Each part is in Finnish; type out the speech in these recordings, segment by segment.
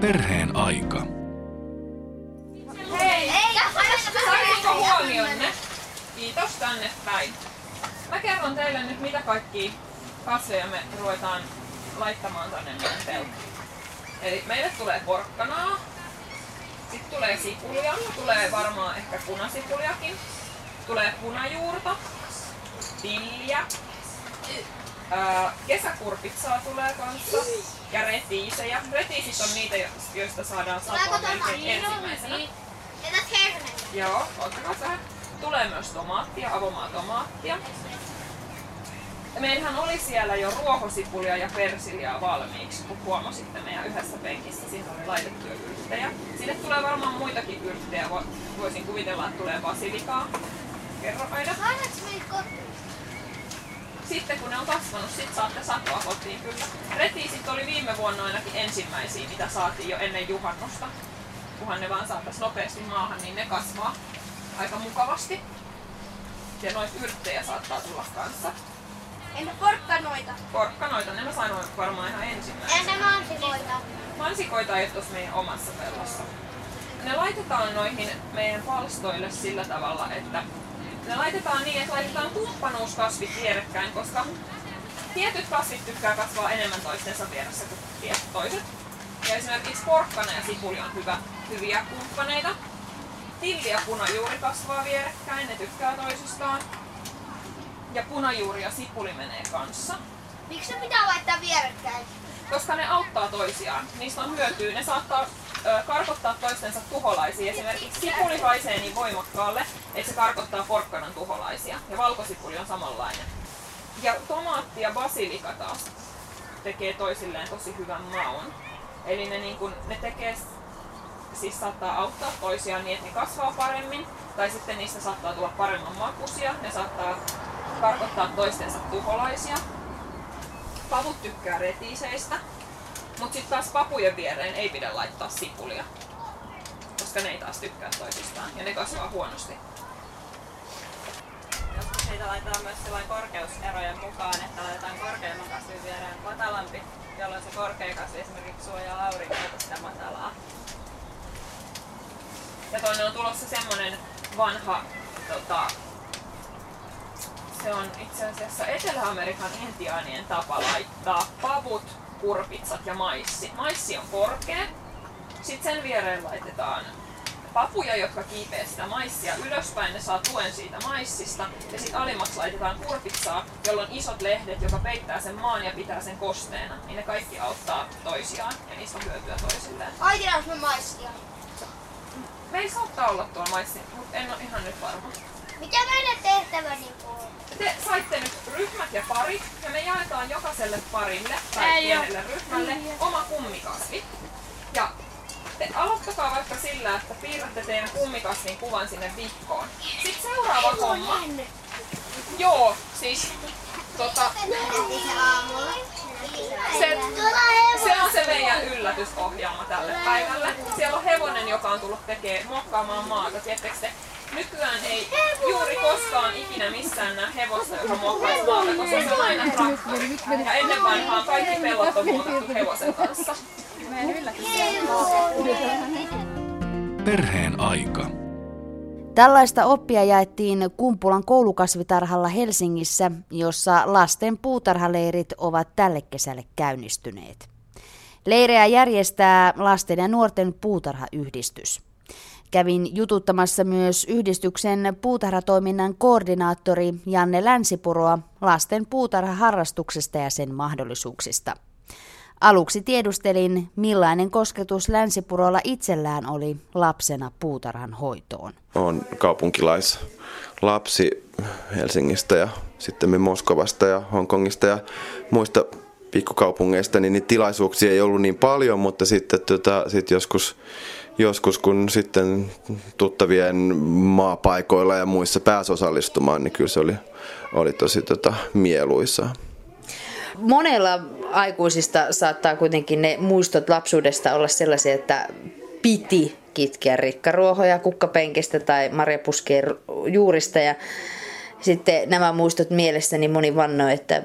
Perheen aika. Hei! Saisiko huomionne? Kiitos tänne päin. Mä kerron teille nyt mitä kaikki kasveja me ruvetaan laittamaan tänne meidän peltoon. Eli meille tulee porkkanaa, sitten tulee sipulia, tulee varmaan ehkä punasipuliakin, tulee punajuurta, tilliä, ää, kesäkurpitsaa tulee kanssa ja retiisejä. Retiisit on niitä, jo- joista saadaan satoa melkein ensimmäisenä. Joo, ottakaa vähän. Tulee myös tomaattia, avomaa tomaattia. Meillähän oli siellä jo ruohosipulia ja persiljaa valmiiksi, kun huomasitte meidän yhdessä penkissä. Siinä oli laitettu jo yrttejä. Sinne tulee varmaan muitakin yrttejä. Vo- Voisin kuvitella, että tulee basilikaa. Kerro Aida. Sitten kun ne on kasvanut, sit saatte satoa kotiin kyllä. Retiisit oli viime vuonna ainakin ensimmäisiä, mitä saatiin jo ennen juhannusta. Kunhan ne vaan saatais nopeasti maahan, niin ne kasvaa aika mukavasti. Ja noita yrttejä saattaa tulla kanssa. Entä porkkanoita? Porkkanoita, ne mä sanoin varmaan ihan ensimmäisenä. Entä mansikoita? Mansikoita ei ole tuossa meidän omassa pellossa. Ne laitetaan noihin meidän palstoille sillä tavalla, että ne laitetaan niin, että laitetaan kumppanuuskasvit vierekkäin, koska tietyt kasvit tykkää kasvaa enemmän toistensa vieressä kuin tietyt toiset. Ja esimerkiksi porkkana ja sipuli on hyvä, hyviä kumppaneita. Tilli ja punajuuri kasvaa vierekkäin, ne tykkää toisistaan. Ja punajuuri ja sipuli menee kanssa Miksi se pitää laittaa vierekkäin? Koska ne auttaa toisiaan. Niistä on hyötyä. Ne saattaa ö, karkottaa toistensa tuholaisia. Esimerkiksi sipuli haisee niin voimakkaalle, että se karkottaa porkkanan tuholaisia. Ja valkosipuli on samanlainen. Ja tomaatti ja basilika taas tekee toisilleen tosi hyvän maun. Eli ne, niin kun, ne tekee, siis saattaa auttaa toisiaan niin, että ne kasvaa paremmin. Tai sitten niistä saattaa tulla paremman makuisia. Ne saattaa karkottaa toistensa tuholaisia pavut tykkää retiiseistä, mutta sitten taas papujen viereen ei pidä laittaa sipulia, koska ne ei taas tykkää toisistaan ja ne kasvaa huonosti. Joskus niitä laitetaan myös korkeuserojen mukaan, että laitetaan korkeamman kasvin viereen matalampi, jolloin se korkea kasvi esimerkiksi suojaa aurinkolta sitä matalaa. Ja toinen on tulossa semmonen vanha, tota, se on itse asiassa Etelä-Amerikan intiaanien tapa laittaa pavut, kurpitsat ja maissi. Maissi on korkea, sitten sen viereen laitetaan papuja, jotka kiipee sitä maissia ylöspäin, ne saa tuen siitä maissista. Ja sitten alimmaksi laitetaan kurpitsaa, jolla on isot lehdet, joka peittää sen maan ja pitää sen kosteena. Niin ne kaikki auttaa toisiaan ja niistä on hyötyä toisilleen. Aitinaanko me maissia? Meillä saattaa olla tuolla maissi, mutta en ole ihan nyt varma. Mikä meidän tehtävä niin on? Te saitte nyt ryhmät ja parit, ja me jaetaan jokaiselle parille tai Ei pienelle ryhmälle oma kummikasvi. Ja te aloittakaa vaikka sillä, että piirrätte teidän kummikasvin kuvan sinne vihkoon. Sitten seuraava homma. Joo, siis tota, se aamulla. se, se on se meidän yllätysohjelma tälle päivälle. Siellä on hevonen, joka on tullut tekee, muokkaamaan maata. Tiedättekö te, nykyään ei juuri koskaan ikinä missään näe hevosta, joka muokkaisi maata, koska se on aina traktori. Ja ennen vanhaan kaikki pellot on muutettu hevosen kanssa. Perheen aika. Tällaista oppia jaettiin Kumpulan koulukasvitarhalla Helsingissä, jossa lasten puutarhaleirit ovat tälle kesälle käynnistyneet. Leirejä järjestää lasten ja nuorten puutarhayhdistys. Kävin jututtamassa myös yhdistyksen puutarhatoiminnan koordinaattori Janne Länsipuroa lasten puutarhaharrastuksesta ja sen mahdollisuuksista. Aluksi tiedustelin, millainen kosketus Länsipurolla itsellään oli lapsena puutarhan hoitoon. Olen kaupunkilaislapsi Helsingistä ja sitten Moskovasta ja Hongkongista ja muista pikkukaupungeista, niin tilaisuuksia ei ollut niin paljon, mutta sitten tota, sit joskus, joskus kun sitten tuttavien maapaikoilla ja muissa pääsi osallistumaan, niin kyllä se oli, oli tosi tota, mieluisaa. Monella aikuisista saattaa kuitenkin ne muistot lapsuudesta olla sellaisia, että piti kitkeä rikkaruohoja kukkapenkistä tai marjapuskeen juurista ja sitten nämä muistot mielessäni moni vannoi, että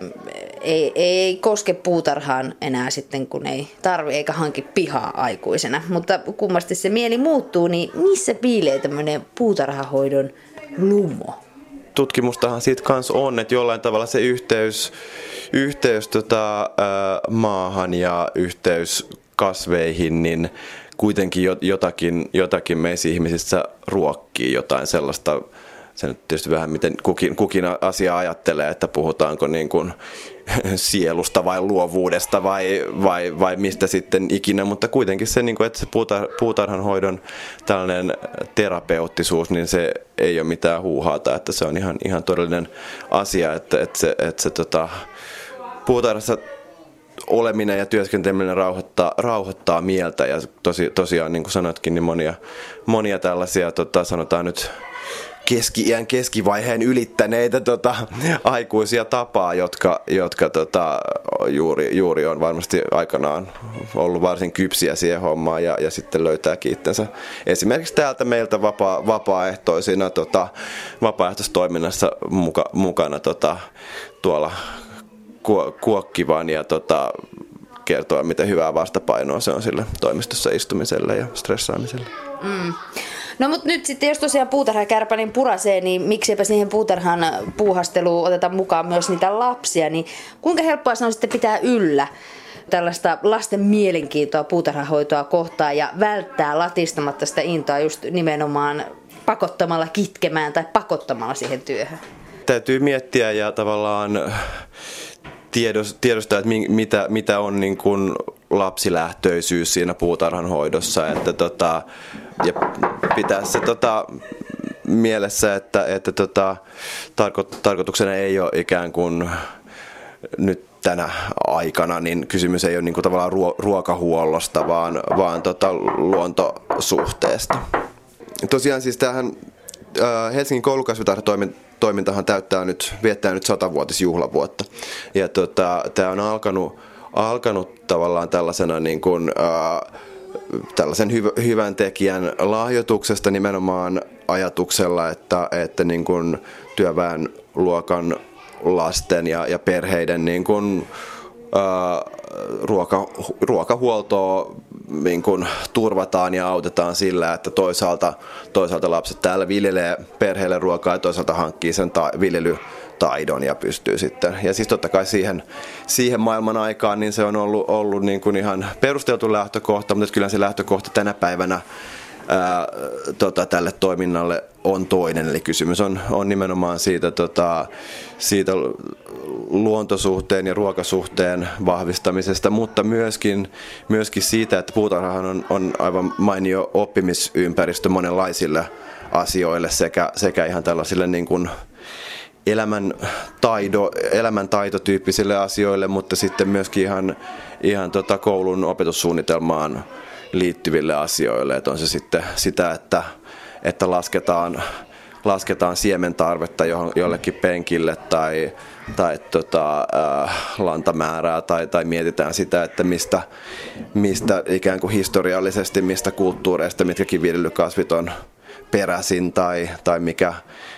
ei, ei koske puutarhaan enää sitten, kun ei tarvi eikä hanki pihaa aikuisena. Mutta kummasti se mieli muuttuu, niin missä piilee tämmöinen puutarhahoidon lumo? tutkimustahan siitä kanssa on, että jollain tavalla se yhteys, yhteys tota, maahan ja yhteys kasveihin, niin kuitenkin jotakin, jotakin meissä ihmisissä ruokkii jotain sellaista, se nyt tietysti vähän miten kukin, kukin asia ajattelee, että puhutaanko niin kuin sielusta vai luovuudesta vai, vai, vai mistä sitten ikinä, mutta kuitenkin se, niin kuin, että se puutar, puutarhanhoidon tällainen terapeuttisuus, niin se ei ole mitään huuhaata, että se on ihan, ihan todellinen asia, että, että se, että se tota, puutarhassa oleminen ja työskenteleminen rauhoittaa, rauhoittaa mieltä. Ja tosi, tosiaan niin kuin sanoitkin, niin monia, monia tällaisia tota, sanotaan nyt keski-iän keskivaiheen ylittäneitä tota, aikuisia tapaa, jotka, jotka tota, juuri, juuri on varmasti aikanaan ollut varsin kypsiä siihen hommaan ja, ja sitten löytää itsensä esimerkiksi täältä meiltä vapaa, vapaaehtoisina tota, vapaaehtoistoiminnassa muka, mukana tota, tuolla kuokkivan ja tota, kertoa, miten hyvää vastapainoa se on sille toimistossa istumiselle ja stressaamiselle. Mm. No mutta nyt sitten jos tosiaan puutarha niin purasee, niin miksipä siihen puutarhan puuhasteluun otetaan mukaan myös niitä lapsia, niin kuinka helppoa se on sitten pitää yllä tällaista lasten mielenkiintoa puutarhahoitoa kohtaan ja välttää latistamatta sitä intoa just nimenomaan pakottamalla kitkemään tai pakottamalla siihen työhön? Täytyy miettiä ja tavallaan tiedostaa, että mitä, mitä on niin kuin lapsilähtöisyys siinä puutarhan hoidossa. Että tota, ja pitää se tota, mielessä, että, että tota, tarko, tarkoituksena ei ole ikään kuin nyt tänä aikana, niin kysymys ei ole niin kuin tavallaan ruokahuollosta, vaan, vaan tota luontosuhteesta. Tosiaan siis tähän Helsingin koulukasvitarhatoimintahan täyttää nyt, viettää nyt satavuotisjuhlavuotta. Ja tota, tämä on alkanut, alkanut tavallaan tällaisena niin kuin, äh, tällaisen hyv- hyvän tekijän lahjoituksesta nimenomaan ajatuksella, että, että niin kuin työväen luokan lasten ja, ja perheiden niin kuin, ää, ruoka, ruokahuoltoa niin kuin turvataan ja autetaan sillä, että toisaalta, toisaalta lapset täällä viljelee perheelle ruokaa ja toisaalta hankkii sen ta- viljely taidon ja pystyy sitten. Ja siis totta kai siihen, siihen maailman aikaan niin se on ollut, ollut niin kuin ihan perusteltu lähtökohta, mutta kyllä se lähtökohta tänä päivänä ää, tota, tälle toiminnalle on toinen. Eli kysymys on, on nimenomaan siitä, tota, siitä luontosuhteen ja ruokasuhteen vahvistamisesta, mutta myöskin, myöskin siitä, että puutarhahan on, on aivan mainio oppimisympäristö monenlaisille asioille sekä, sekä ihan tällaisille niin kuin, elämän, taido, elämän taitotyyppisille asioille, mutta sitten myöskin ihan, ihan tota koulun opetussuunnitelmaan liittyville asioille. Että on se sitten sitä, että, että lasketaan, lasketaan siementarvetta jollekin penkille tai, tai tota, äh, lantamäärää tai, tai mietitään sitä, että mistä, mistä ikään kuin historiallisesti, mistä kulttuureista mitkäkin viljelykasvit on peräisin tai, tai mikä,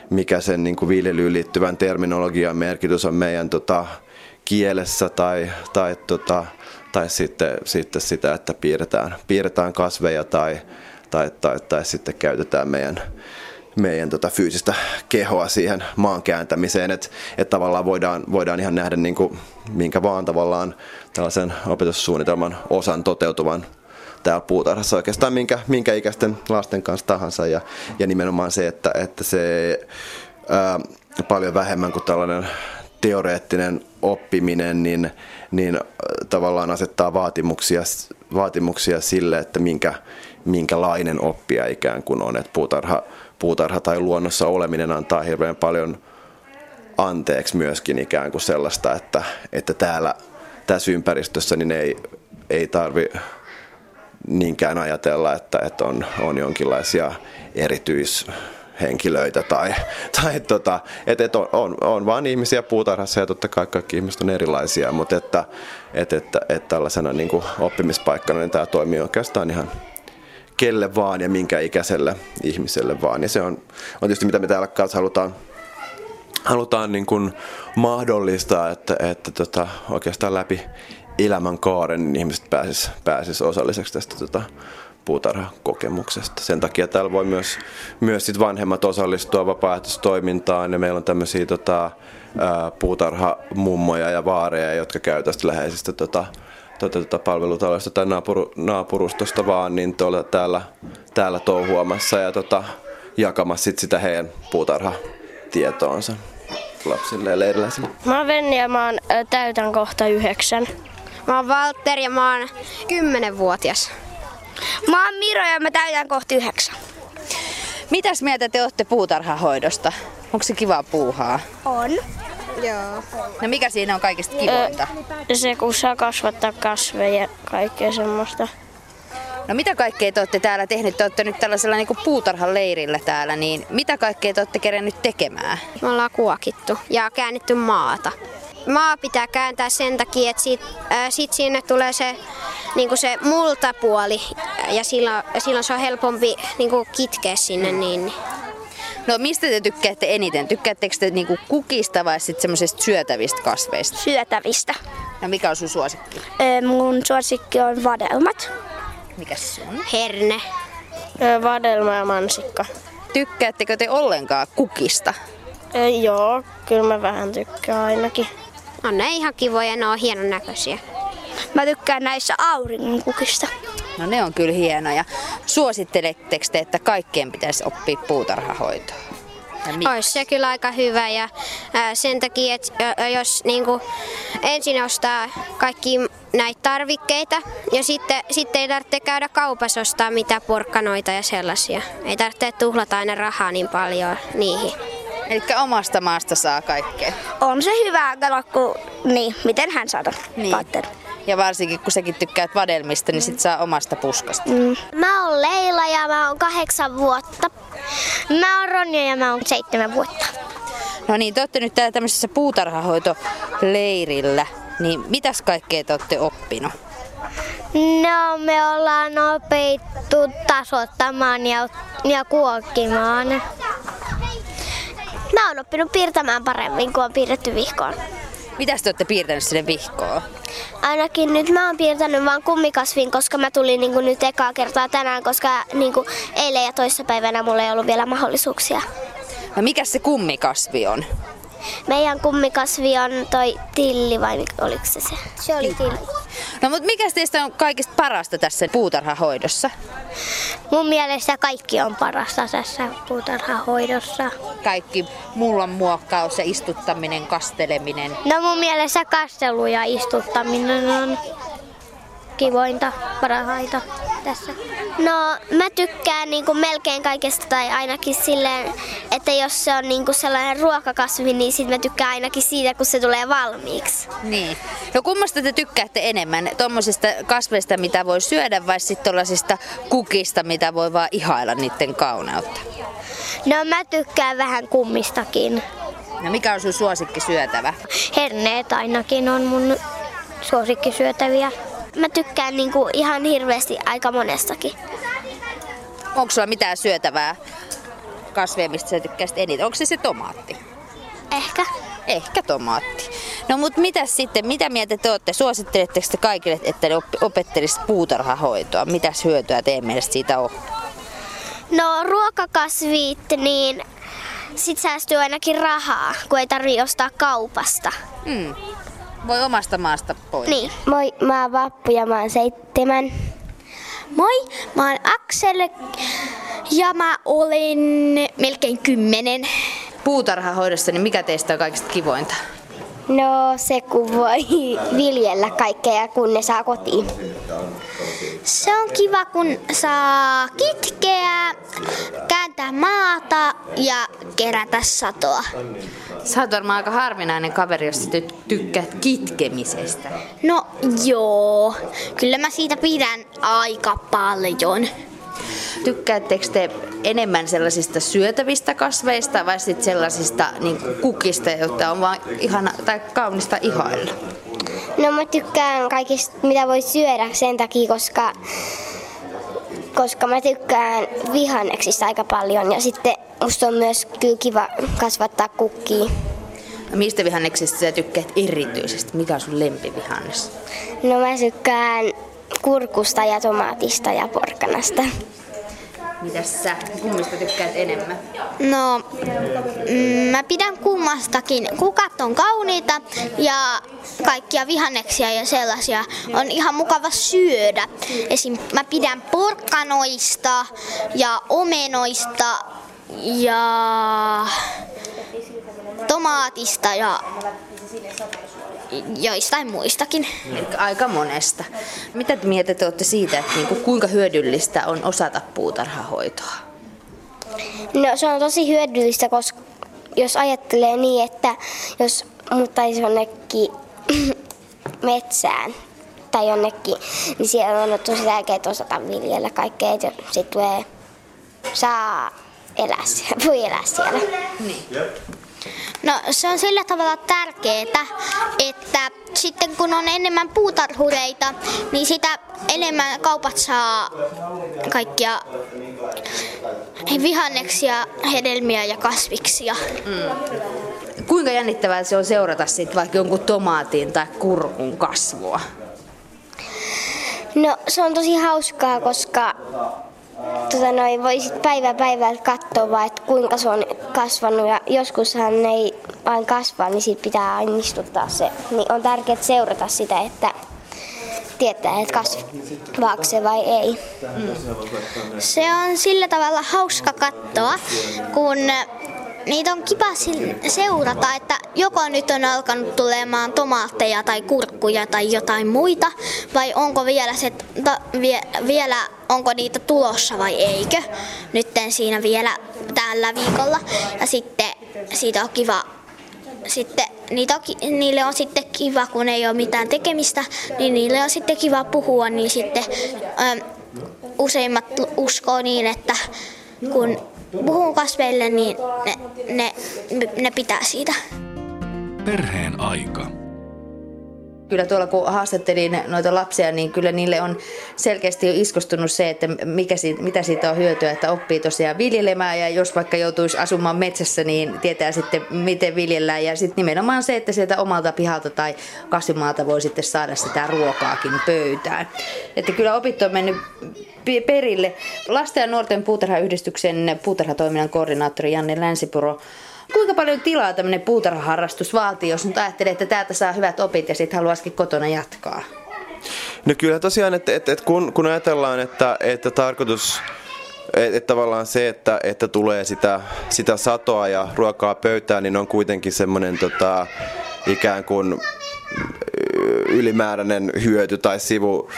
mikä sen niin kuin viljelyyn liittyvän terminologian merkitys on meidän tota, kielessä tai, tai, tota, tai sitten, sitten sitä, että piirretään, piirretään kasveja tai, tai, tai, tai sitten käytetään meidän, meidän tota fyysistä kehoa siihen maan kääntämiseen, että et tavallaan voidaan, voidaan ihan nähdä niin kuin, minkä vaan tavallaan tällaisen opetussuunnitelman osan toteutuvan täällä puutarhassa oikeastaan minkä, minkä ikäisten lasten kanssa tahansa ja, ja nimenomaan se, että, että se ää, paljon vähemmän kuin tällainen teoreettinen oppiminen, niin, niin tavallaan asettaa vaatimuksia, vaatimuksia sille, että minkä, minkälainen oppija ikään kuin on. Että puutarha, puutarha tai luonnossa oleminen antaa hirveän paljon anteeksi myöskin ikään kuin sellaista, että, että täällä tässä ympäristössä niin ei, ei tarvi niinkään ajatella, että, että on, on jonkinlaisia erityishenkilöitä tai, tai tota, että, että on, on, on vaan ihmisiä puutarhassa ja totta kai kaikki ihmiset on erilaisia, mutta että, että, että, että tällaisena niin kuin oppimispaikkana niin tämä toimii oikeastaan ihan kelle vaan ja minkä ikäiselle ihmiselle vaan. Ja se on, on tietysti mitä me täällä kanssa halutaan halutaan niin kuin mahdollistaa, että, että tota, oikeastaan läpi elämänkaaren niin ihmiset pääsis, pääsis osalliseksi tästä tota, puutarhakokemuksesta. Sen takia täällä voi myös, myös sit vanhemmat osallistua vapaaehtoistoimintaan ja meillä on tämmöisiä tota, puutarhamummoja ja vaareja, jotka käy tästä läheisistä tota, tota, tota palvelutaloista tai naapuru, naapurustosta vaan, niin tuolla täällä, täällä touhuamassa ja tota, jakamassa sit sitä heidän puutarhatietoonsa lapsille ja leiriläisille. Mä oon Venni ja mä oon, täytän kohta yhdeksän. Mä oon Valtteri ja mä oon 10-vuotias. Mä oon Miro ja mä täytän kohta yhdeksän. Mitäs mieltä te olette puutarhahoidosta? Onko se kiva puuhaa? On. Joo. No mikä siinä on kaikista kivointa? Se kun saa kasvattaa kasveja ja kaikkea semmoista. No mitä kaikkea te olette täällä tehnyt? Te olette nyt tällaisella niin puutarhan leirillä täällä, niin mitä kaikkea te olette kerennyt tekemään? Me ollaan kuokittu ja käännetty maata. Maa pitää kääntää sen takia, että sit, äh, sit sinne tulee se, niin se multapuoli ja silloin, silloin se on helpompi niin kitkeä sinne. Niin. No mistä te tykkäätte eniten? Tykkäättekö te niinku kukista vai sitten semmoisista syötävistä kasveista? Syötävistä. No mikä on sun suosikki? Ö, mun suosikki on vadelmat. Mikä se on? Herne. Ö, vadelma ja mansikka. Tykkäättekö te ollenkaan kukista? Ö, joo, kyllä mä vähän tykkään ainakin. On ne ihan kivoja, ne on hienon näköisiä. Mä tykkään näissä auringonkukista. No ne on kyllä hienoja. Suositteletteko te, että kaikkien pitäisi oppia puutarhahoitoa? Olisi se kyllä aika hyvä ja ää, sen takia, että jos niinku, ensin ostaa kaikki näitä tarvikkeita ja sitten, sitten ei tarvitse käydä kaupassa ostaa mitään porkkanoita ja sellaisia. Ei tarvitse tuhlata aina rahaa niin paljon niihin. Eli omasta maasta saa kaikkea. On se hyvä, kato, kun, niin, miten hän sanoo. Niin. Ja varsinkin kun säkin tykkäät vadelmista, niin sit saa omasta puskasta. Mä oon Leila ja mä oon kahdeksan vuotta. Mä oon Ronja ja mä oon seitsemän vuotta. No niin, te olette nyt täällä tämmöisessä puutarhahoitoleirillä. Niin mitäs kaikkea te olette oppinut? No me ollaan opittu tasoittamaan ja, ja kuokkimaan. Mä oon oppinut piirtämään paremmin kuin on piirretty vihkoon. Mitäs te olette piirtänyt sinne vihkoon? Ainakin nyt mä oon piirtänyt vaan kummikasvin, koska mä tulin niinku nyt ekaa kertaa tänään, koska niinku eilen ja toissapäivänä mulla ei ollut vielä mahdollisuuksia. No mikä se kummikasvi on? Meidän kummikasvi on toi tilli vai mikä- oliko se se? Se oli tilli. No mutta mikä teistä on kaikista parasta tässä puutarhahoidossa? Mun mielestä kaikki on parasta tässä puutarhahoidossa. Kaikki mullan muokkaus ja istuttaminen, kasteleminen. No mun mielestä kastelu ja istuttaminen on kivointa, parhaita tässä. No mä tykkään niinku melkein kaikesta tai ainakin silleen, että jos se on niinku sellainen ruokakasvi, niin sit mä tykkään ainakin siitä, kun se tulee valmiiksi. Niin. No kummasta te tykkäätte enemmän? Tuommoisista kasveista, mitä voi syödä vai sitten tuollaisista kukista, mitä voi vaan ihailla niiden kauneutta? No mä tykkään vähän kummistakin. No mikä on sun suosikki syötävä? Herneet ainakin on mun suosikkisyötäviä. Mä tykkään niinku ihan hirveästi aika monestakin. Onko sulla mitään syötävää kasveja, mistä sä tykkäisit eniten? Onko se se tomaatti? Ehkä. Ehkä tomaatti. No mutta mitä sitten, mitä mieltä te olette? Suositteletteko te kaikille, että ne opettelisivat puutarhahoitoa? Mitäs hyötyä teidän mielestä siitä on? No ruokakasvit, niin sit säästyy ainakin rahaa, kun ei tarvii ostaa kaupasta. Hmm. Voi omasta maasta pois. Niin. Moi, mä oon Vappu ja mä oon seitsemän. Moi, mä oon Aksel ja mä olin melkein kymmenen. Puutarhahoidossa, niin mikä teistä on kaikista kivointa? No se kun voi viljellä kaikkea kun ne saa kotiin. Se on kiva kun saa kitkeä, kääntää maata ja kerätä satoa. Sä oot varmaan aika harvinainen kaveri, jos ty- tykkäät kitkemisestä. No joo, kyllä mä siitä pidän aika paljon. Tykkäättekö te enemmän sellaisista syötävistä kasveista vai sit sellaisista niin kukista, joita on vaan ihana tai kaunista ihailla? No mä tykkään kaikista, mitä voi syödä sen takia, koska, koska mä tykkään vihanneksista aika paljon ja sitten musta on myös kyllä kiva kasvattaa kukkia. Mistä vihanneksista sä tykkäät erityisesti? Mikä on sun lempivihannes? No mä tykkään kurkusta ja tomaatista ja porkkanasta. Mitäs sä? Kummista tykkäät enemmän? No, mm, mä pidän kummastakin. Kukat on kauniita ja kaikkia vihanneksia ja sellaisia on ihan mukava syödä. Esim. mä pidän porkkanoista ja omenoista ja tomaatista ja joistain muistakin. Aika monesta. Mitä te mieltä te olette siitä, että niinku, kuinka hyödyllistä on osata puutarhahoitoa? No se on tosi hyödyllistä, koska jos ajattelee niin, että jos muuttaisi jonnekin metsään tai jonnekin, niin siellä on tosi tärkeää osata viljellä kaikkea, että sitten tulee, saa elää siellä, voi elää siellä. Niin. No se on sillä tavalla tärkeää, että sitten kun on enemmän puutarhureita, niin sitä enemmän kaupat saa kaikkia vihanneksia, hedelmiä ja kasviksia. Mm. Kuinka jännittävää se on seurata sit vaikka jonkun tomaatin tai kurkun kasvua? No se on tosi hauskaa, koska tota noin, voisit päivä päivältä katsoa vaan, että kuinka se on kasvanut ja joskushan ne ei vain kasva, niin siitä pitää aina istuttaa se. Niin on tärkeää seurata sitä, että tietää, että kasvaako se vai ei. Mm. Se on sillä tavalla hauska katsoa, kun niitä on kiva seurata, että joko nyt on alkanut tulemaan tomaatteja tai kurkkuja tai jotain muita, vai onko vielä, se, ta, vie, vielä onko niitä tulossa vai eikö, nytten siinä vielä tällä viikolla. Ja sitten siitä on kiva sitten niitä on, niille on sitten kiva, kun ei ole mitään tekemistä, niin niille on sitten kiva puhua, niin sitten ö, useimmat uskoo niin, että kun puhun kasveille, niin ne, ne, ne pitää siitä. Perheen aika. Kyllä tuolla kun haastattelin noita lapsia, niin kyllä niille on selkeästi jo iskostunut se, että mikä siitä, mitä siitä on hyötyä, että oppii tosiaan viljelemään ja jos vaikka joutuisi asumaan metsässä, niin tietää sitten miten viljellään ja sitten nimenomaan se, että sieltä omalta pihalta tai kasvimaalta voi sitten saada sitä ruokaakin pöytään. Että kyllä opit on mennyt perille. Lasten ja nuorten puutarhayhdistyksen puutarhatoiminnan koordinaattori Janne Länsipuro Kuinka paljon tilaa tämmöinen puutarhaharrastus vaatii, jos nyt ajattelee, että täältä saa hyvät opit ja sitten haluaisikin kotona jatkaa? No kyllä tosiaan, että, että, että kun, kun ajatellaan, että, että tarkoitus että, että tavallaan se, että, että tulee sitä, sitä satoa ja ruokaa pöytään, niin on kuitenkin semmoinen tota, ikään kuin ylimääräinen hyöty tai sivu,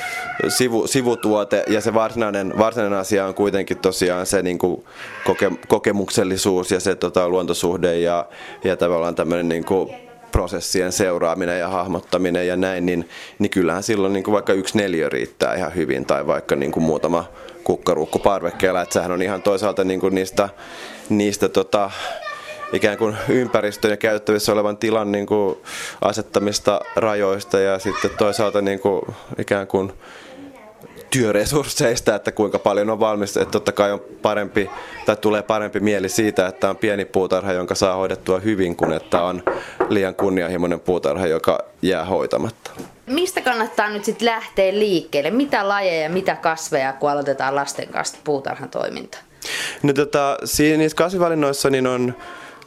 sivu, sivutuote. Ja se varsinainen, varsinainen asia on kuitenkin tosiaan se niin kuin koke, kokemuksellisuus ja se tota, luontosuhde ja, ja tavallaan tämmöinen niin kuin prosessien seuraaminen ja hahmottaminen ja näin, niin, niin kyllähän silloin niin kuin vaikka yksi neljä riittää ihan hyvin tai vaikka niin kuin muutama kukkaruukku parvekkeella, että sehän on ihan toisaalta niin kuin niistä, niistä tota, ikään kuin ympäristön ja käytettävissä olevan tilan niin kuin asettamista rajoista ja sitten toisaalta niin kuin ikään kuin työresursseista, että kuinka paljon on valmis, että totta kai on parempi, tai tulee parempi mieli siitä, että on pieni puutarha, jonka saa hoidettua hyvin, kuin että on liian kunnianhimoinen puutarha, joka jää hoitamatta. Mistä kannattaa nyt sitten lähteä liikkeelle? Mitä lajeja, mitä kasveja, kun aloitetaan lasten kanssa puutarhan toiminta? No tota, siinä, niissä kasvivalinnoissa niin on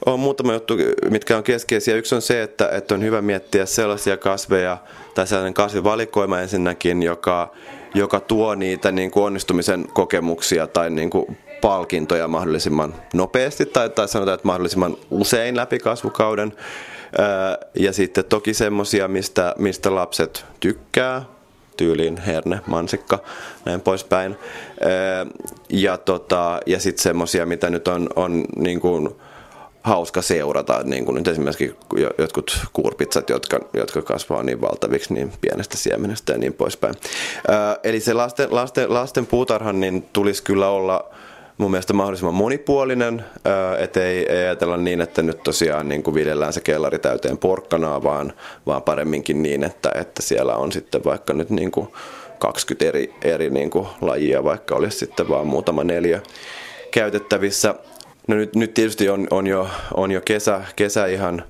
on muutama juttu, mitkä on keskeisiä. Yksi on se, että, että on hyvä miettiä sellaisia kasveja tai sellainen kasvivalikoima ensinnäkin, joka, joka tuo niitä niin kuin onnistumisen kokemuksia tai niin kuin palkintoja mahdollisimman nopeasti tai, tai sanotaan, että mahdollisimman usein läpi kasvukauden. Ja sitten toki semmoisia, mistä, mistä lapset tykkää, tyyliin herne, mansikka, näin poispäin. Ja, tota, ja sitten semmoisia, mitä nyt on, on niin kuin, hauska seurata, niin kuin nyt esimerkiksi jotkut kuurpitsat, jotka, jotka kasvaa niin valtaviksi niin pienestä siemenestä ja niin poispäin. Ää, eli se lasten, lasten, lasten puutarhan niin tulisi kyllä olla mun mielestä mahdollisimman monipuolinen, että ei, ei ajatella niin, että nyt tosiaan niin kuin viljellään se kellari täyteen porkkanaa, vaan, vaan paremminkin niin, että, että siellä on sitten vaikka nyt niin kuin 20 eri, eri niin kuin lajia, vaikka olisi sitten vaan muutama neljä käytettävissä. No nyt, nyt tietysti on, on, jo, on jo kesä, kesä ihan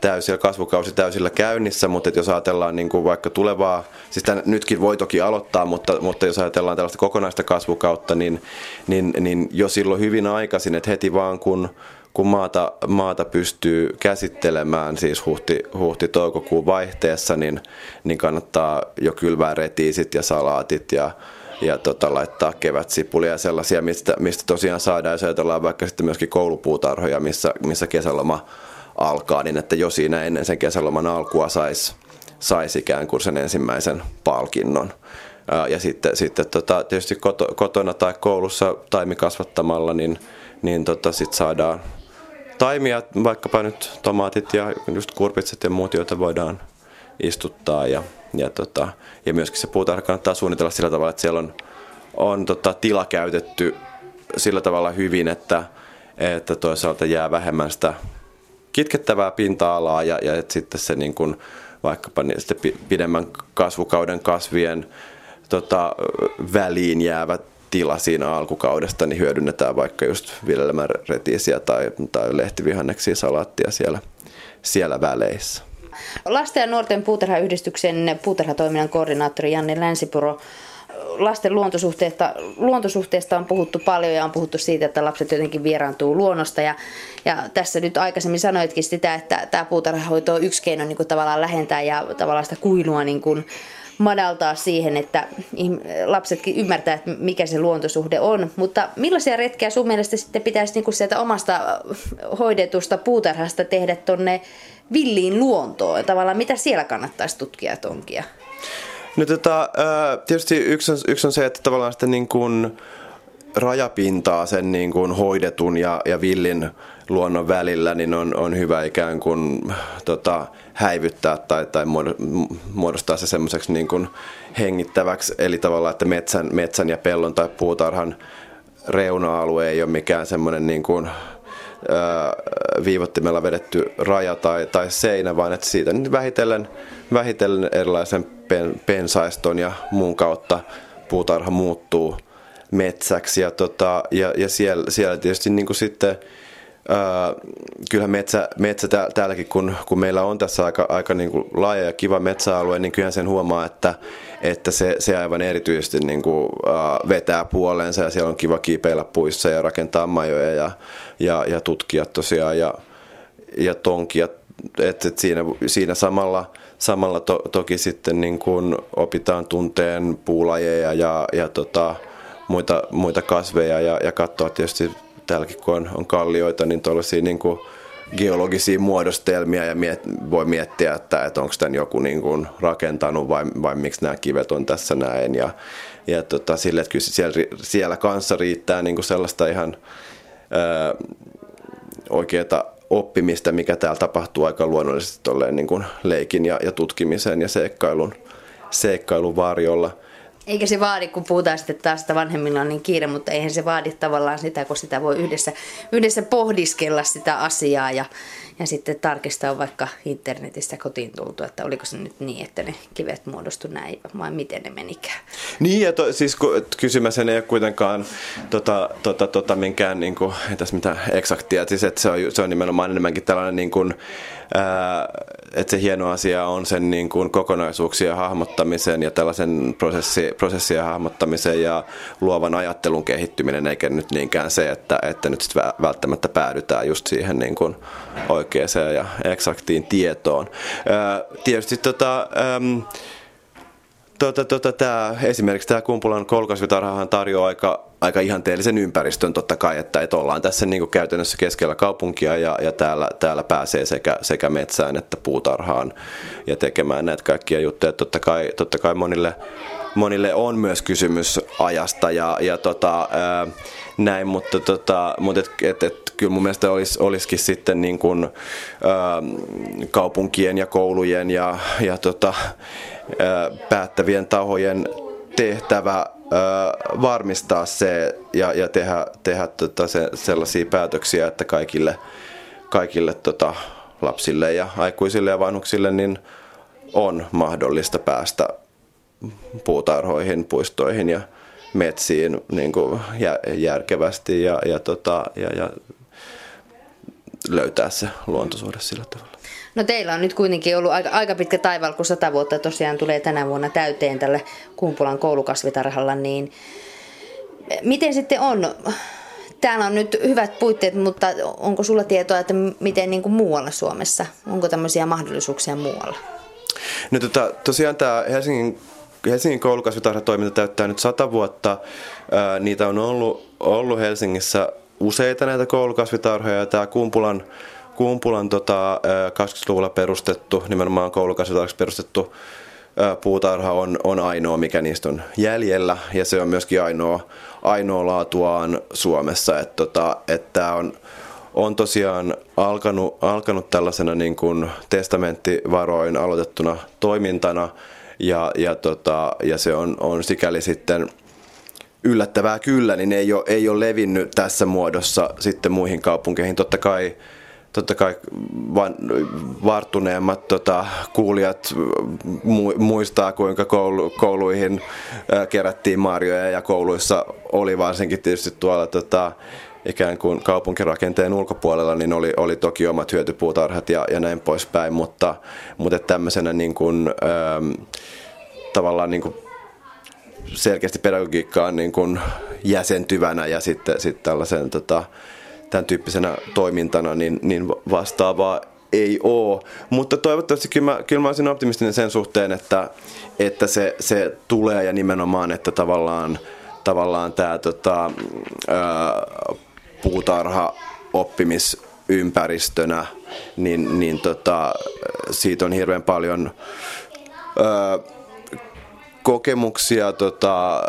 täysillä, kasvukausi täysillä käynnissä, mutta jos ajatellaan niin kuin vaikka tulevaa, siis tämän, nytkin voi toki aloittaa, mutta, mutta jos ajatellaan tällaista kokonaista kasvukautta, niin, niin, niin jo silloin hyvin aikaisin, että heti vaan kun kun maata, maata pystyy käsittelemään siis huhti, huhti-toukokuun vaihteessa, niin, niin kannattaa jo kylvää retiisit ja salaatit ja, ja tota, laittaa kevätsipulia sellaisia, mistä, mistä tosiaan saadaan, jos ajatellaan vaikka sitten myöskin koulupuutarhoja, missä, missä kesäloma alkaa, niin että jo siinä ennen sen kesäloman alkua saisi sais ikään kuin sen ensimmäisen palkinnon. Ja sitten, sitten tota, tietysti kotona tai koulussa taimikasvattamalla, niin, niin tota, sit saadaan taimia, vaikkapa nyt tomaatit ja just kurpitset ja muut, joita voidaan istuttaa. Ja, ja, tota, ja myöskin se puutarha kannattaa suunnitella sillä tavalla, että siellä on, on tota, tila käytetty sillä tavalla hyvin, että, että toisaalta jää vähemmän sitä kitkettävää pinta-alaa ja, ja että sitten se niin kuin, vaikkapa niin sitten pidemmän kasvukauden kasvien tota, väliin jäävät tila siinä alkukaudesta, niin hyödynnetään vaikka just viljelmän retiisiä tai, tai lehtivihanneksia, salaattia siellä, siellä väleissä. Lasten ja nuorten puutarhayhdistyksen puutarhatoiminnan koordinaattori Janne Länsipuro lasten luontosuhteesta, luontosuhteesta on puhuttu paljon ja on puhuttu siitä, että lapset jotenkin vieraantuu luonnosta. Ja, ja tässä nyt aikaisemmin sanoitkin sitä, että tämä puutarhahoito on yksi keino niin kuin tavallaan lähentää ja tavallaan sitä kuilua niin kuin madaltaa siihen, että lapsetkin ymmärtää, että mikä se luontosuhde on. Mutta millaisia retkiä sun mielestä sitten pitäisi niin kuin sieltä omasta hoidetusta puutarhasta tehdä tonne villiin luontoon? Tavallaan mitä siellä kannattaisi tutkia ja tonkia? No tota, tietysti yksi on, yksi on se, että tavallaan sitä niin kuin rajapintaa sen niin kuin hoidetun ja, ja villin luonnon välillä, niin on, on hyvä ikään kuin tota, häivyttää tai, tai muodostaa se semmoiseksi niin kuin hengittäväksi. Eli tavallaan, että metsän, metsän ja pellon tai puutarhan reuna-alue ei ole mikään semmoinen niin kuin, viivottimella vedetty raja tai, tai seinä, vaan että siitä nyt vähitellen, vähitellen erilaisen pen, pensaiston ja muun kautta puutarha muuttuu metsäksi. Ja, tota, ja, ja siellä, siellä tietysti niin kuin sitten Äh, kyllä metsä, metsä täälläkin, kun, kun meillä on tässä aika, aika niin kuin laaja ja kiva metsäalue, niin kyllähän sen huomaa, että, että se, se aivan erityisesti niin kuin, uh, vetää puoleensa ja siellä on kiva kiipeillä puissa ja rakentaa majoja ja, ja, ja tutkia tosiaan ja, ja tonkia. Et, et siinä, siinä samalla, samalla to, toki sitten niin kuin opitaan tunteen puulajeja ja, ja tota, muita, muita kasveja ja, ja katsoa tietysti täälläkin kun on, on kallioita, niin tuollaisia niin kuin geologisia muodostelmia ja miet, voi miettiä, että, että onko tämän joku niin kuin rakentanut vai, vai miksi nämä kivet on tässä näin. Ja, ja tota, sille, että kyllä siellä, siellä kanssa riittää niin kuin sellaista ihan oikeaa oppimista, mikä täällä tapahtuu aika luonnollisesti niin kuin leikin ja, ja tutkimisen ja seikkailun, seikkailun varjolla. Eikä se vaadi, kun puhutaan sitten taas, että vanhemmilla on niin kiire, mutta eihän se vaadi tavallaan sitä, kun sitä voi yhdessä, yhdessä pohdiskella sitä asiaa ja, ja sitten tarkistaa vaikka internetistä kotiin tultu, että oliko se nyt niin, että ne kivet muodostu näin vai miten ne menikään. Niin ja to, siis kysymys ei ole kuitenkaan tota, tota, tota, minkään niin kuin, ei tässä mitään eksaktia, siis että se on, se on nimenomaan enemmänkin tällainen niin kuin, että se hieno asia on sen niin kuin kokonaisuuksien hahmottamisen ja tällaisen prosessi, prosessien hahmottamisen ja luovan ajattelun kehittyminen, eikä nyt niinkään se, että, että nyt sit välttämättä päädytään just siihen niin kuin oikeaan ja eksaktiin tietoon. Tietysti tota, Tota, tota, tää, esimerkiksi tämä Kumpulan kolkasvitarhahan tarjoaa aika, aika ihanteellisen ympäristön totta kai, että, että ollaan tässä niin kuin käytännössä keskellä kaupunkia ja, ja täällä, täällä pääsee sekä, sekä metsään että puutarhaan ja tekemään näitä kaikkia juttuja. Totta kai, totta kai monille, monille on myös kysymys ajasta ja, ja tota, ää, näin, mutta, tota, mutta et, et, et, kyllä mun mielestä olisi, olisikin sitten niin kuin, ää, kaupunkien ja koulujen ja, ja tota, päättävien tahojen tehtävä varmistaa se ja, ja tehdä, tehdä tota se, sellaisia päätöksiä, että kaikille, kaikille tota, lapsille ja aikuisille ja vanhuksille niin on mahdollista päästä puutarhoihin, puistoihin ja metsiin niin kuin järkevästi ja, ja, tota, ja, ja löytää se luontosuhde sillä tavalla. No teillä on nyt kuitenkin ollut aika, aika pitkä taival, kun sata vuotta tosiaan tulee tänä vuonna täyteen tälle Kumpulan koulukasvitarhalla, niin miten sitten on? Täällä on nyt hyvät puitteet, mutta onko sulla tietoa, että miten niin kuin muualla Suomessa? Onko tämmöisiä mahdollisuuksia muualla? No tota, tosiaan tämä Helsingin, Helsingin koulukasvitarhatoiminta täyttää nyt sata vuotta. Ää, niitä on ollut, ollut Helsingissä useita näitä koulukasvitarhoja ja tämä Kumpulan, Kumpulan tota, 20-luvulla perustettu, nimenomaan koulukasvitarhaksi perustettu puutarha on, on ainoa, mikä niistä on jäljellä ja se on myöskin ainoa, ainoa laatuaan Suomessa. Että tota, et tämä on, on tosiaan alkanut, alkanut tällaisena niin kuin testamenttivaroin aloitettuna toimintana ja, ja, tota, ja se on, on sikäli sitten yllättävää kyllä, niin ei ole, ei ole levinnyt tässä muodossa sitten muihin kaupunkeihin. Totta kai totta kai van, varttuneemmat tota, kuulijat mu, muistaa, kuinka koulu, kouluihin ä, kerättiin marjoja ja kouluissa oli varsinkin tietysti tuolla tota, ikään kuin kaupunkirakenteen ulkopuolella, niin oli, oli toki omat hyötypuutarhat ja, ja näin poispäin, mutta, mutta tämmöisenä niin kuin, ä, tavallaan niin kuin selkeästi pedagogiikkaan niin kuin jäsentyvänä ja sitten, sitten tällaisen tota, tämän tyyppisenä toimintana, niin, niin vastaavaa ei ole. Mutta toivottavasti kyllä mä, kyllä mä olisin optimistinen sen suhteen, että, että se, se tulee ja nimenomaan, että tavallaan, tavallaan tämä tota, puutarha oppimisympäristönä, niin, niin tota, siitä on hirveän paljon ää, kokemuksia tota,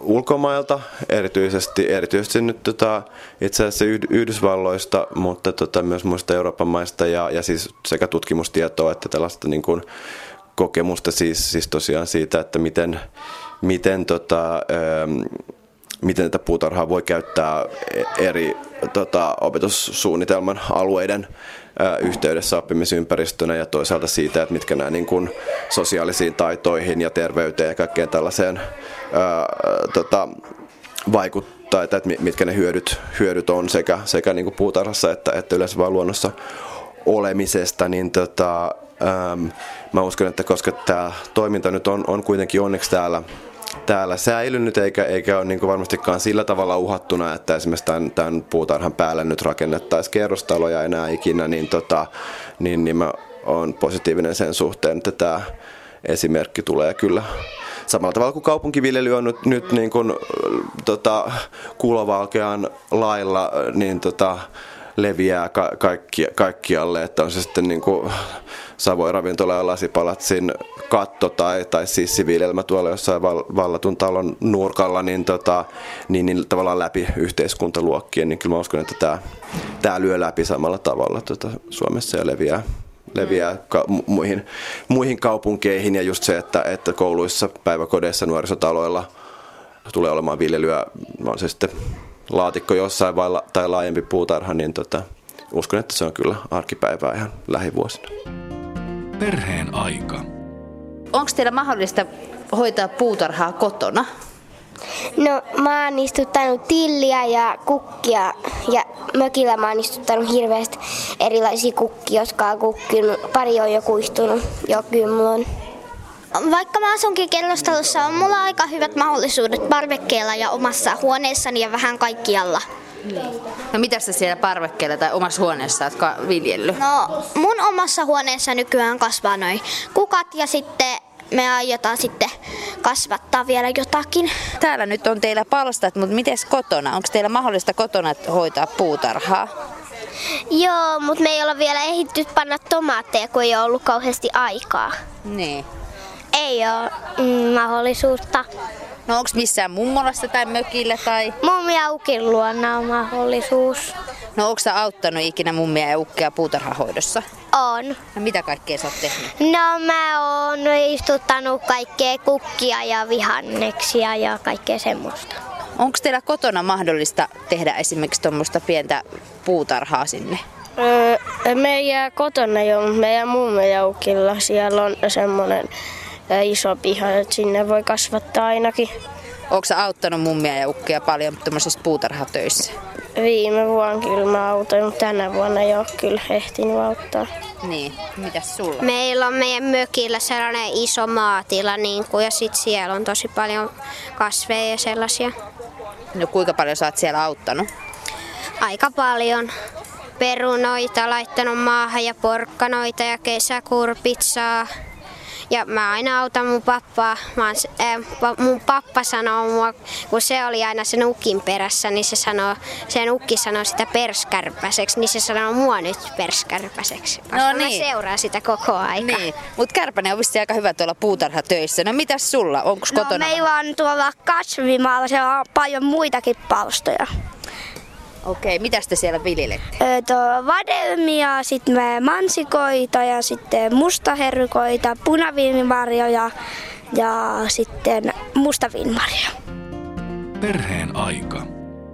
ulkomailta, erityisesti, erityisesti nyt tota, itse asiassa Yhdysvalloista, mutta tota, myös muista Euroopan maista ja, ja siis sekä tutkimustietoa että tällaista niin kuin, kokemusta siis, siis tosiaan siitä, että miten, miten, tota, miten tätä puutarhaa voi käyttää eri tota, opetussuunnitelman alueiden yhteydessä oppimisympäristönä ja toisaalta siitä, että mitkä nämä niin kuin sosiaalisiin taitoihin ja terveyteen ja kaikkeen tällaiseen ää, tota, vaikuttaa, että mitkä ne hyödyt, hyödyt on sekä, sekä niin kuin puutarhassa että, että yleensä vaan luonnossa olemisesta, niin tota, äm, mä uskon, että koska tämä toiminta nyt on, on kuitenkin onneksi täällä täällä säilynyt eikä, eikä ole niin varmastikaan sillä tavalla uhattuna, että esimerkiksi tämän, tämän puutarhan päälle nyt rakennettaisiin kerrostaloja enää ikinä, niin, tota, niin, niin mä oon positiivinen sen suhteen, että tämä esimerkki tulee kyllä. Samalla tavalla kuin kaupunkiviljely on nyt, nyt niin kuin, tota, kulovalkean lailla niin tota, leviää ka- kaikki, kaikkialle, että on se sitten niin kuin Savoin ravintola ja lasipalatsin katto tai, tai sissiviljelmä tuolla jossain vallatun talon nurkalla, niin, tota, niin, niin tavallaan läpi yhteiskuntaluokkien, niin kyllä mä uskon, että tämä, tämä lyö läpi samalla tavalla tota, Suomessa ja leviää leviää ka- muihin, muihin kaupunkeihin ja just se, että, että kouluissa, päiväkodeissa, nuorisotaloilla tulee olemaan viljelyä, on se sitten laatikko jossain vai la- tai laajempi puutarha, niin tota, uskon, että se on kyllä arkipäivää ihan lähivuosina. Perheen aika. Onko teillä mahdollista hoitaa puutarhaa kotona? No mä oon istuttanut tilliä ja kukkia ja mökillä mä oon istuttanut hirveästi erilaisia kukkia, jotka on kukkinut. Pari on jo kuistunut, jo kyllä vaikka mä asunkin kerrostalossa, on mulla aika hyvät mahdollisuudet parvekkeella ja omassa huoneessani ja vähän kaikkialla. No mitä sä siellä parvekkeella tai omassa huoneessa oot viljellyt? No mun omassa huoneessa nykyään kasvaa noin kukat ja sitten me aiotaan sitten kasvattaa vielä jotakin. Täällä nyt on teillä palstat, mutta miten kotona? Onko teillä mahdollista kotona hoitaa puutarhaa? Joo, mutta me ei olla vielä ehitty panna tomaatteja, kun ei ole ollut kauheasti aikaa. Niin. Ei ole mm, mahdollisuutta. No onko missään mummolassa tai mökillä tai? Mummi ja ukin luona on mahdollisuus. No onko sä auttanut ikinä mummia ja ukkia puutarhahoidossa? On. No mitä kaikkea sä oot tehnyt? No mä oon istuttanut kaikkea kukkia ja vihanneksia ja kaikkea semmoista. Onko teillä kotona mahdollista tehdä esimerkiksi tuommoista pientä puutarhaa sinne? Öö, meidän kotona jo, meidän mummi ja ukilla siellä on semmoinen iso piha, että sinne voi kasvattaa ainakin. Onko sä auttanut mummia ja ukkia paljon tämmöisissä puutarhatöissä? Viime vuonna kyllä mä autoin, mutta tänä vuonna ei ole kyllä ehtinyt auttaa. Niin, mitäs sulla? Meillä on meidän mökillä sellainen iso maatila niin kuin, ja sitten siellä on tosi paljon kasveja ja sellaisia. No kuinka paljon sä oot siellä auttanut? Aika paljon perunoita laittanut maahan ja porkkanoita ja kesäkurpitsaa. Ja mä aina autan mun pappaa. Mä oon, äh, mun pappa sanoo mua, kun se oli aina sen ukin perässä, niin se sanoo, sen ukki sanoo sitä perskärpäseksi, niin se sanoo mua nyt perskärpäseksi. Koska No mä niin. seuraan sitä koko aika. Niin, mutta Kärpänen on vissi aika hyvä tuolla puutarhatöissä. No mitäs sulla? Onko No kotona? meillä on tuolla kasvimaalla, siellä on paljon muitakin palstoja. Okei, mitäs te siellä viljelette? Ö, tuo vadelmia, sitten mansikoita ja sitten mustaherrukoita, punaviinimarjoja ja sitten mustaviinimarjoja. Perheen aika.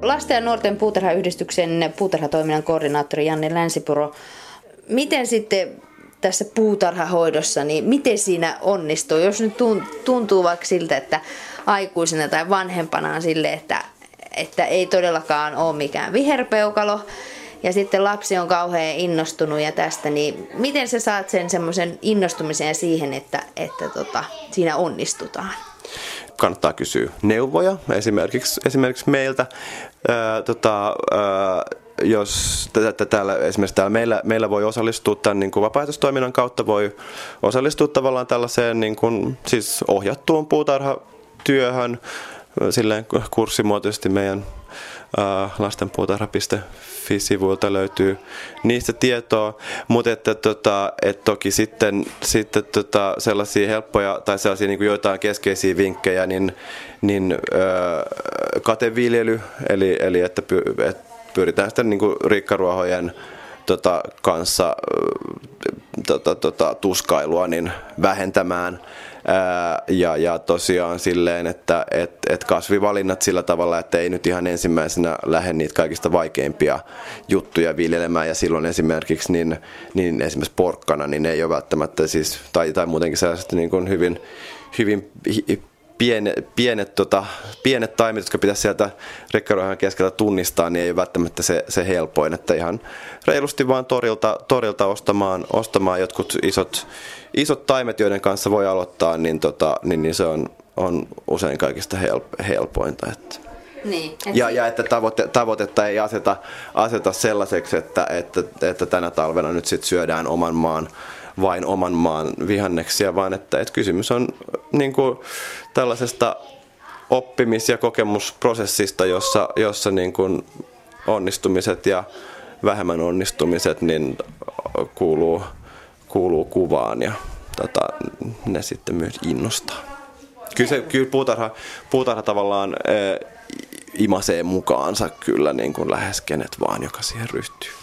Lasten ja nuorten puutarhayhdistyksen puutarhatoiminnan koordinaattori Janne Länsipuro. Miten sitten tässä puutarhahoidossa, niin miten siinä onnistuu? Jos nyt tun- tuntuu vaikka siltä, että aikuisena tai vanhempana on sille, että, että ei todellakaan ole mikään viherpeukalo, ja sitten lapsi on kauhean innostunut ja tästä, niin miten sä saat sen semmoisen innostumisen siihen, että, että tota, siinä onnistutaan? kannattaa kysyä neuvoja esimerkiksi, esimerkiksi meiltä. Ää, tota, ää, jos täällä, esimerkiksi täällä meillä, meillä voi osallistua tämän niin kuin vapaaehtoistoiminnan kautta, voi osallistua tavallaan tällaiseen niin kuin, siis ohjattuun puutarhatyöhön, silleen kurssimuotoisesti meidän ää, lastenpuutarha.fi-sivuilta löytyy niistä tietoa, mutta että, tota, et toki sitten, sitten tota, sellaisia helppoja tai sellaisia niin kuin joitain keskeisiä vinkkejä, niin, niin ää, kateviljely, eli, eli että py, et pyritään sitten niin kuin rikkaruohojen tota, kanssa ö, tota, tota, tuskailua niin vähentämään. Ää, ja, ja tosiaan silleen, että et, et kasvivalinnat sillä tavalla, että ei nyt ihan ensimmäisenä lähde niitä kaikista vaikeimpia juttuja viljelemään. Ja silloin esimerkiksi, niin, niin esimerkiksi porkkana, niin ei ole välttämättä siis, tai, tai muutenkin sellaiset niin kuin hyvin, hyvin hi- pienet, tota, pienet taimet, jotka pitäisi sieltä rikkaruohan keskeltä tunnistaa, niin ei ole välttämättä se, se helpoin, että ihan reilusti vaan torilta, torilta ostamaan, ostamaan jotkut isot, isot taimet, joiden kanssa voi aloittaa, niin, tota, niin, niin se on, on usein kaikista help, helpointa. Että. Niin. Ja, ja että tavoite, tavoitetta ei aseta, aseta sellaiseksi, että, että, että tänä talvena nyt sit syödään oman maan vain oman maan vihanneksia, vaan että, että kysymys on niin kuin tällaisesta oppimis- ja kokemusprosessista, jossa, jossa niin kuin onnistumiset ja vähemmän onnistumiset niin kuuluu, kuuluu kuvaan ja tota, ne sitten myös innostaa. Kyllä, se, kyllä puutarha, puutarha tavallaan eh, imasee mukaansa kyllä niin kuin lähes kenet vaan, joka siihen ryhtyy.